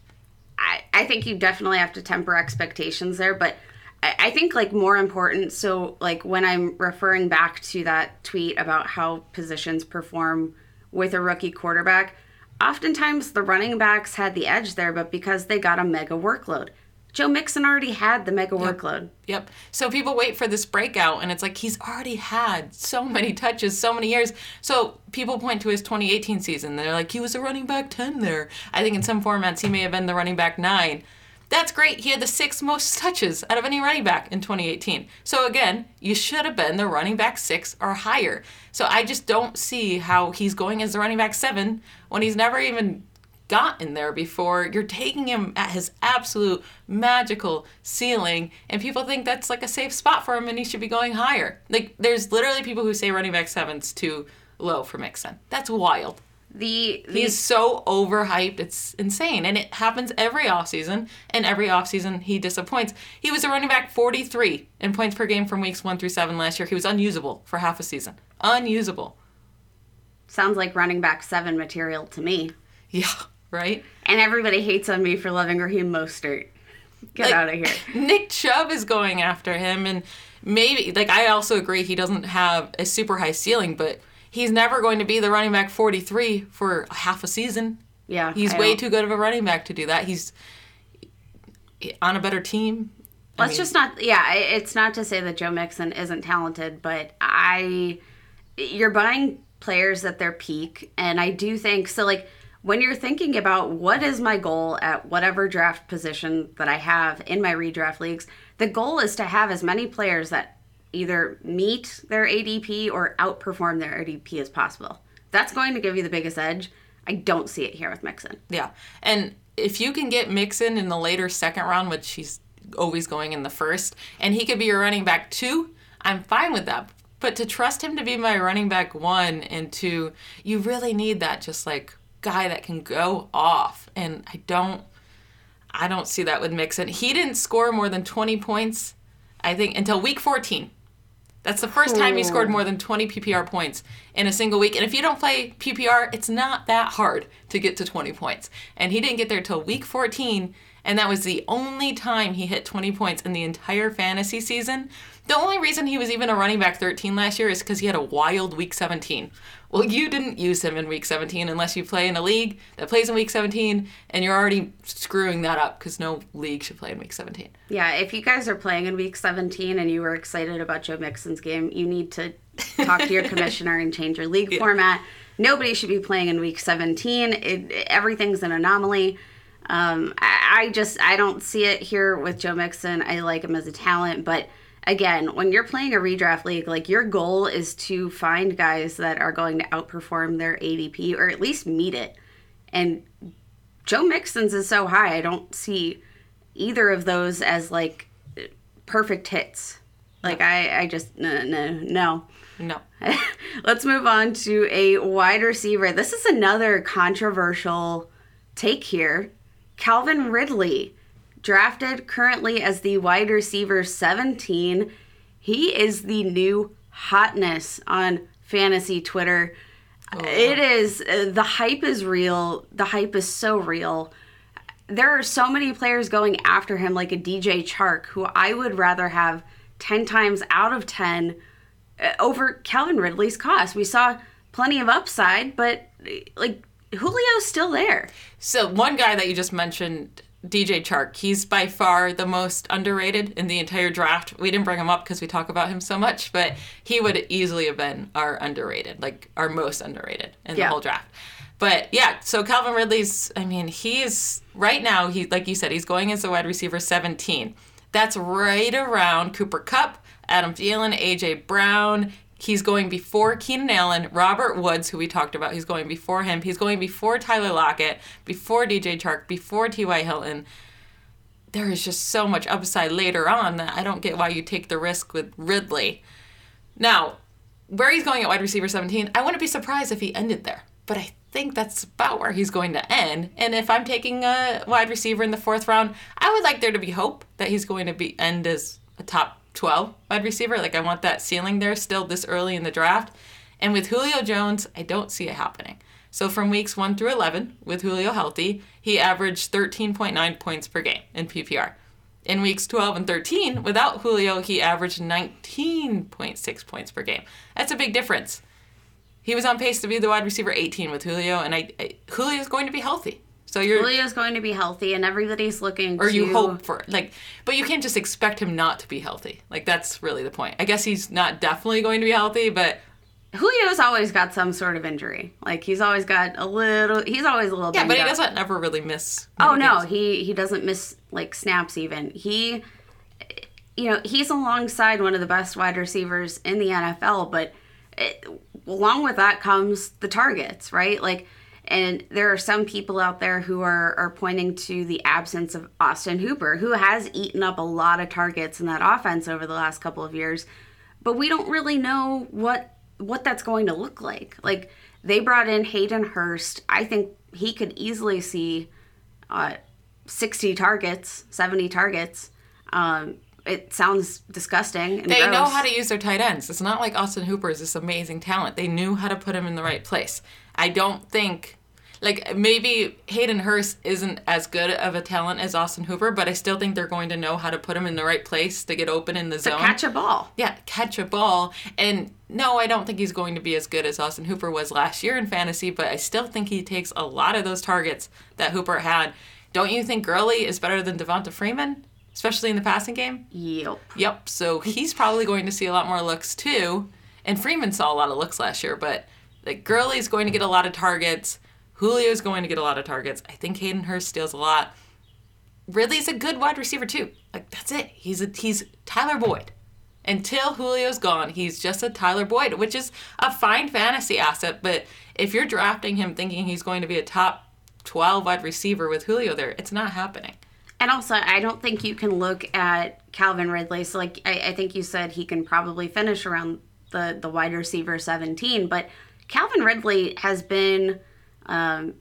I, I think you definitely have to temper expectations there, but I, I think like more important. So like when I'm referring back to that tweet about how positions perform with a rookie quarterback, oftentimes the running backs had the edge there, but because they got a mega workload. Joe Mixon already had the mega workload. Yep. So people wait for this breakout, and it's like he's already had so many touches, so many years. So people point to his 2018 season. They're like, he was a running back 10 there. I think in some formats he may have been the running back 9. That's great. He had the sixth most touches out of any running back in 2018. So again, you should have been the running back six or higher. So I just don't see how he's going as the running back seven when he's never even got in there before. You're taking him at his absolute magical ceiling, and people think that's like a safe spot for him and he should be going higher. Like, there's literally people who say running back seven's too low for Mixon. That's wild. The, the He's so overhyped, it's insane. And it happens every offseason, and every offseason he disappoints. He was a running back 43 in points per game from weeks one through seven last year. He was unusable for half a season. Unusable. sounds like running back seven material to me. Yeah, right? And everybody hates on me for loving Raheem Mostert. Get Like- out of here. *laughs* Nick Chubb is going after him, and maybe like I also agree he doesn't have a super high ceiling, but he's never going to be the running back 43 for half a season. Yeah, He's I way don't- too good of a running back to do that. He's on a better team. I Let's mean, just not. Yeah, it's not to say that Joe Mixon isn't talented, but I, you're buying players at their peak, and I do think so. Like when you're thinking about what is my goal at whatever draft position that I have in my redraft leagues, the goal is to have as many players that either meet their ADP or outperform their ADP as possible. That's going to give you the biggest edge. I don't see it here with Mixon. Yeah. And if you can get Mixon in the later second round, which he's always going in the first, and he could be your running back two, I'm fine with that. But to trust him to be my running back one and two, you really need that just like guy that can go off. And I don't I don't see that with Mixon. He didn't score more than 20 points, I think, until week 14. That's the first time he scored more than 20 PPR points in a single week. And if you don't play PPR, it's not that hard to get to 20 points. And he didn't get there till week 14, and that was the only time he hit 20 points in the entire fantasy season. The only reason he was even a running back 13 last year is because he had a wild week 17. Well, you didn't use him in week 17 unless you play in a league that plays in week 17, and you're already screwing that up because no league should play in week 17. Yeah, if you guys are playing in week 17 and you were excited about Joe Mixon's game, you need to talk to your *laughs* commissioner and change your league format. Nobody should be playing in week 17. It, everything's an anomaly. Um, I, I just I don't see it here with Joe Mixon. I like him as a talent, but again, when you're playing a redraft league, like your goal is to find guys that are going to outperform their ADP or at least meet it. And Joe Mixon's is so high, I don't see either of those as like perfect hits. Like I, I just no no no. *laughs* No. Let's move on to a wide receiver. This is another controversial take here. Calvin Ridley, drafted currently as the wide receiver 17. He is the new hotness on fantasy Twitter. It is uh, the hype is real. The hype is so real. There are so many players going after him, like a DJ Chark, who I would rather have 10 times out of 10 uh, over Calvin Ridley's cost. We saw plenty of upside, but like Julio's still there. So one guy that you just mentioned, DJ Chark, he's by far the most underrated in the entire draft. We didn't bring him up because we talk about him so much, but he would easily have been our underrated, like our most underrated in Yeah. the whole draft. But yeah, so Calvin Ridley's, I mean, he's right now, he like you said, he's going as a wide receiver 17. That's right around Cooper Kupp, Adam Thielen, AJ Brown. He's going before Keenan Allen, Robert Woods, who we talked about. He's going before him. He's going before Tyler Lockett, before DJ Chark, before T.Y. Hilton. There is just so much upside later on that I don't get why you take the risk with Ridley. Now, where he's going at wide receiver 17, I wouldn't be surprised if he ended there. But I think that's about where he's going to end. And if I'm taking a wide receiver in the fourth round, I would like there to be hope that he's going to be end as a top 12 wide receiver. Like I want that ceiling there still this early in the draft. And with Julio Jones, I don't see it happening. So from weeks 1 through 11, with Julio healthy, he averaged 13.9 points per game in PPR. In weeks 12 and 13, without Julio, he averaged 19.6 points per game. That's a big difference. He was on pace to be the wide receiver 18 with Julio, and I, I Julio's going to be healthy. So you're Julio's going to be healthy, and everybody's looking. or to, you hope for like but you can't just expect him not to be healthy like that's really the point i guess he's not definitely going to be healthy but Julio's always got some sort of injury. Like he's always got a little. He's always a little. yeah but he up. doesn't ever really miss Oh no, games. he he doesn't miss like snaps even. He you know, he's alongside one of the best wide receivers in the NFL, but it, along with that comes the targets, right? Like and there are some people out there who are are pointing to the absence of Austin Hooper, who has eaten up a lot of targets in that offense over the last couple of years, but we don't really know what what that's going to look like. Like they brought in Hayden Hurst. I think he could easily see uh, 60 targets, 70 targets. Um, it sounds disgusting. And they know how to use their tight ends it's not like austin hooper is this amazing talent they knew how to put him in the right place i don't think like maybe hayden hurst isn't as good of a talent as austin hooper but i still think they're going to know how to put him in the right place to get open in the to zone catch a ball. yeah, catch a ball. And no, I don't think he's going to be as good as Austin Hooper was last year in fantasy, but I still think he takes a lot of those targets that Hooper had. Don't you think Gurley is better than Devonta Freeman, especially in the passing game? Yep. Yep. So he's probably going to see a lot more looks too. And Freeman saw a lot of looks last year, but like Gurley's going to get a lot of targets. Julio's going to get a lot of targets. I think Hayden Hurst steals a lot. Ridley's a good wide receiver too. Like that's it. He's a he's Tyler Boyd. Until Julio's gone, he's just a Tyler Boyd, which is a fine fantasy asset. But if you're drafting him thinking he's going to be a top 12 wide receiver with Julio there, it's not happening. And also, I don't think you can look at Calvin Ridley. So, like, I, I think you said he can probably finish around the, the wide receiver 17. But Calvin Ridley has been, um,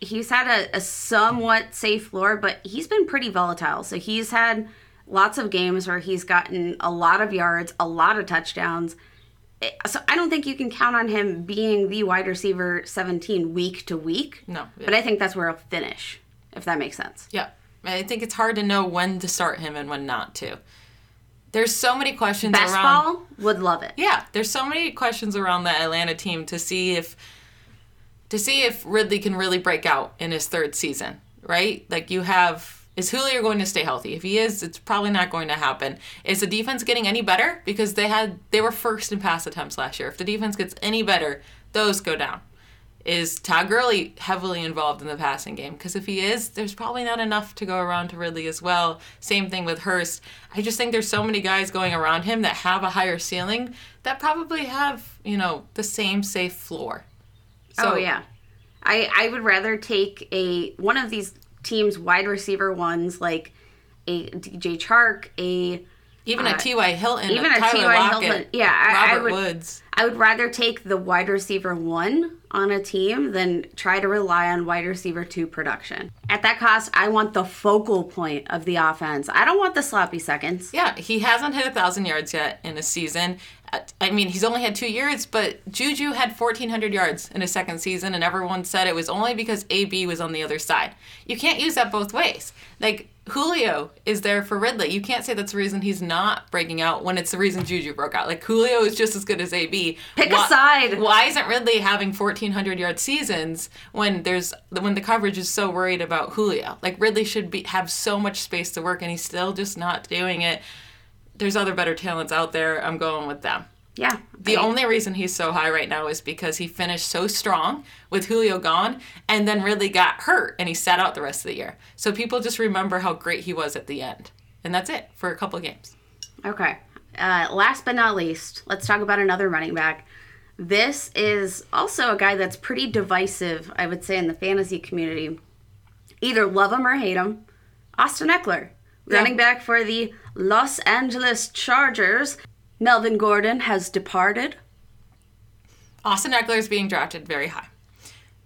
he's had a, a somewhat safe floor, but he's been pretty volatile. So, he's had lots of games where he's gotten a lot of yards, a lot of touchdowns. Eh, So, I don't think you can count on him being the wide receiver 17 week to week. No. But I think that's where he'll finish, if that makes sense. Yeah. I think it's hard to know when to start him and when not to. There's so many questions Best around ball would love it. Yeah, there's so many questions around the Atlanta team to see if to see if Ridley can really break out in his third season, right? Like you have is Julio going to stay healthy? If he is, it's probably not going to happen. Is the defense getting any better? Because they had they were first in pass attempts last year. If the defense gets any better, those go down. Is Todd Gurley heavily involved in the passing game? Because if he is, there's probably not enough to go around to Ridley as well. Same thing with Hurst. I just think there's so many guys going around him that have a higher ceiling that probably have, you know, the same safe floor. So, oh yeah, I I would rather take a one of these teams wide receiver ones like a DJ Chark, a Even Uh, a T.Y. Hilton, even a Tyler T.Y. Lockett, Hilton. Yeah, I- I would- Woods. I would rather take the wide receiver one on a team than try to rely on wide receiver two production. At that cost, I want the focal point of the offense. I don't want the sloppy seconds. Yeah, he hasn't hit a thousand yards yet in a season. Uh, I mean, he's only had two years, but Juju had 1,400 yards in his second season, and everyone said it was only because AB was on the other side. You can't use that both ways. Like, Julio is there for Ridley. You can't say that's the reason he's not breaking out when it's the reason Juju broke out. Like, Julio is just as good as AB. Pick a side. Why isn't Ridley having 1,400 yard seasons when there's when the coverage is so worried about Julio? Like, Ridley should be have so much space to work, and he's still just not doing it there's other better talents out there. I'm going with them. Yeah. The I- only reason he's so high right now is because he finished so strong with Julio gone and then really got hurt and he sat out the rest of the year. So people just remember how great he was at the end. And that's it for a couple games. Okay. Uh, last but not least, let's talk about another running back. This is also a guy that's pretty divisive, I would say, in the fantasy community. Either love him or hate him. Austin Ekeler, running back for the Los Angeles Chargers. Melvin Gordon has departed. Austin Ekeler is being drafted very high.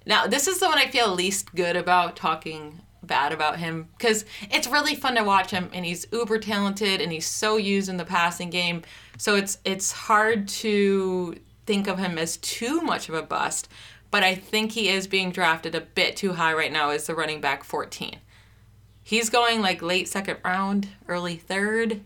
Now, this is the one I feel least good about talking bad about him because it's really fun to watch him and he's uber talented and he's so used in the passing game. So it's it's hard to think of him as too much of a bust, but I think he is being drafted a bit too high right now as the running back 14. He's going like late second round, early third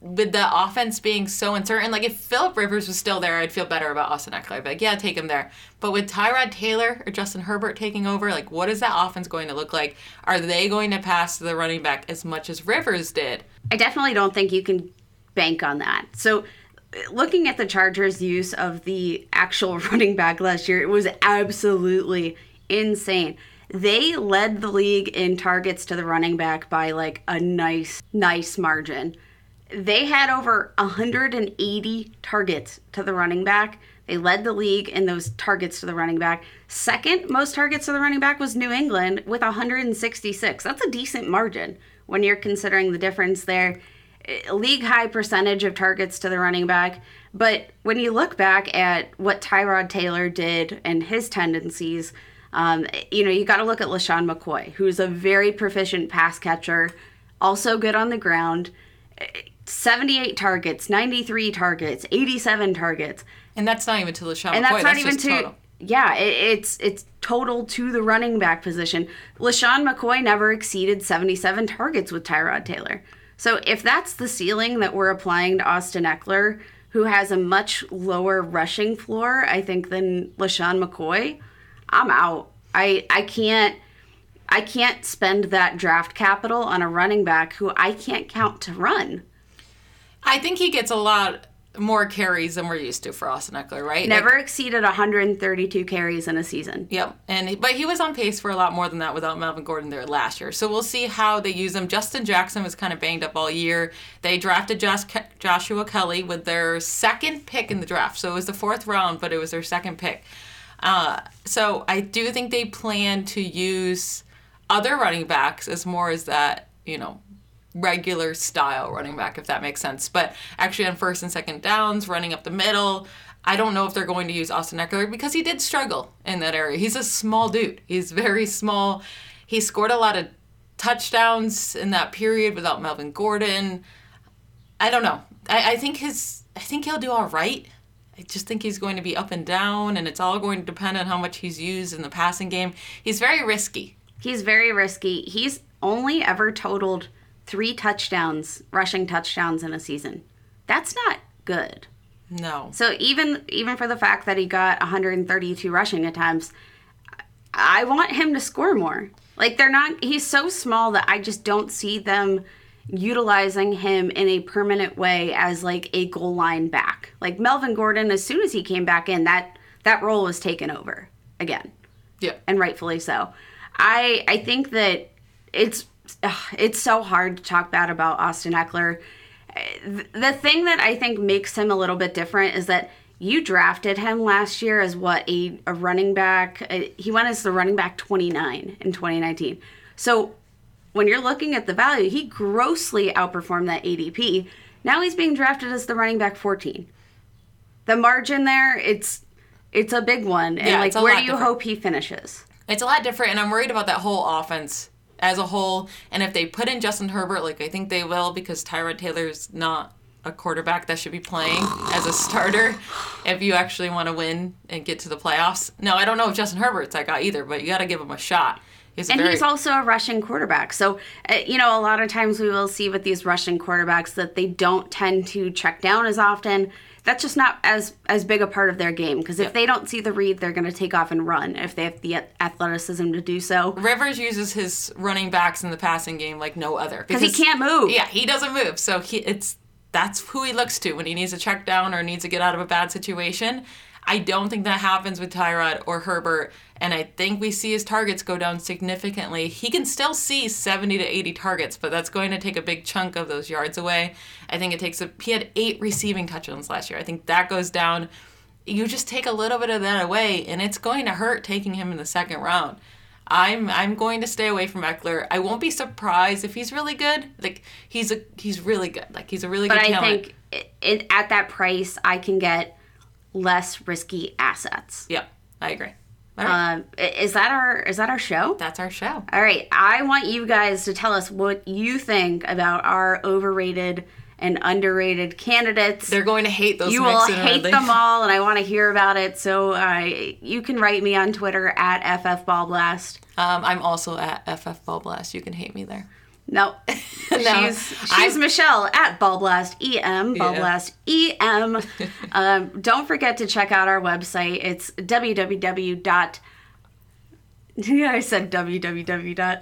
with the offense being so uncertain, like if Philip Rivers was still there, I'd feel better about Austin Ekeler. I'd like, yeah, take him there. But with Tyrod Taylor or Justin Herbert taking over, like what is that offense going to look like? Are they going to pass the running back as much as Rivers did? I definitely don't think you can bank on that. So looking at the Chargers' use of the actual *laughs* running back last year, it was absolutely insane. They led the league in targets to the running back by like a nice, nice margin they had over 180 targets to the running back. They led the league in those targets to the running back. Second most targets to the running back was New England with 166. That's a decent margin when you're considering the difference there. League high percentage of targets to the running back. But when you look back at what Tyrod Taylor did and his tendencies, um, you know, you got to look at LeSean McCoy, who's a very proficient pass catcher, also good on the ground 78 targets, 93 targets, 87 targets. And that's not even to LeSean And McCoy. that's not that's even to total. yeah, it, it's it's total to the running back position. LeSean McCoy never exceeded 77 targets with Tyrod Taylor. So if that's the ceiling that we're applying to Austin Ekeler, who has a much lower rushing floor, I think, than LeSean McCoy, I'm out. I I can't I can't spend that draft capital on a running back who I can't count to run. I think he gets a lot more carries than we're used to for Austin Ekeler, right? Never Like, exceeded 132 carries in a season. Yep, and but he was on pace for a lot more than that without Melvin Gordon there last year. So we'll see how they use him. Justin Jackson was kind of banged up all year. They drafted Josh Joshua Kelly with their second pick in the draft, so it was the fourth round, but it was their second pick. Uh, so I do think they plan to use other running backs as more as that you know regular style running back, if that makes sense. But actually, on first and second downs, running up the middle, I don't know if they're going to use Austin Ekeler because he did struggle in that area. He's a small dude. He's very small. He scored a lot of touchdowns in that period without Melvin Gordon. I don't know. I, I think his. I think he'll do all right. I just think he's going to be up and down, and it's all going to depend on how much he's used in the passing game. He's very risky. He's very risky. He's only ever totaled three touchdowns, rushing touchdowns in a season. That's not good. No. So even even for the fact that he got 132 rushing attempts, I want him to score more. Like they're not he's so small that I just don't see them utilizing him in a permanent way as like a goal line back. Like Melvin Gordon as soon as he came back in that that role was taken over again Yeah. and rightfully so. I I think that it's it's so hard to talk bad about Austin Ekeler. The thing that I think makes him a little bit different is that you drafted him last year as what a, a running back. uh, He went as the running back 29 in 2019. So when you're looking at the value, he grossly outperformed that ADP. Now he's being drafted as the running back 14. The margin there, it's it's a big one. And Yeah, like where do you different. hope he finishes? It's a lot different, and I'm worried about that whole offense as a whole. And if they put in Justin Herbert, like I think they will, because Tyrod Taylor's not a quarterback that should be playing as a starter if you actually want to win and get to the playoffs. No, I don't know if Justin Herbert's that guy either, but you got to give him a shot. He's And very, he's also a rushing quarterback. So, uh, you know, a lot of times we will see with these rushing quarterbacks that they don't tend to check down as often. That's just not as as big a part of their game because if Yep. they don't see the read, they're going to take off and run if they have the athleticism to do so. Rivers uses his running backs in the passing game like no other Because he can't move. Yeah, he doesn't move. So he it's that's who he looks to when he needs a check down or needs to get out of a bad situation. I don't think that happens with Tyrod or Herbert, and I think we see his targets go down significantly. He can still see 70 to 80 targets, but that's going to take a big chunk of those yards away. I think it takes a he had 8 receiving touchdowns last year. I think that goes down. You just take a little bit of that away and it's going to hurt taking him in the second round. I'm I'm going to stay away from Ekeler. I won't be surprised if he's really good. Like he's a he's really good. Like he's a really But good I talent. think it, it, at that price, I can get less risky assets. yeah, I agree. All right. Um, is that our is that our show? That's our show. All right. I want you guys to tell us what you think about our overrated and underrated candidates. They're going to hate those. you will hate them all, and I want to hear about it. So uh, you can write me on Twitter at ffballblast. Um, I'm also at FF Ball Blast. You can hate me there. *laughs* No, she's she's Michelle at Ballblast EM Ballblast EM. *laughs* um, don't forget to check out our website. It's www. dot *laughs* Yeah, I said www. dot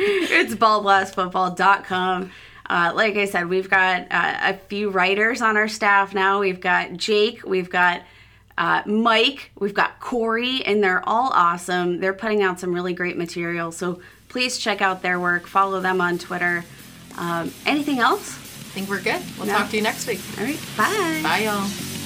it's ballblastfootball.com. Uh, like I said, we've got uh, a few writers on our staff now. We've got Jake, we've got uh, Mike, we've got Corey, and they're all awesome. They're putting out some really great material. So please check out their work, follow them on Twitter. Um, anything else? I think we're good. We'll No. talk to you next week. All right, bye. Bye, y'all.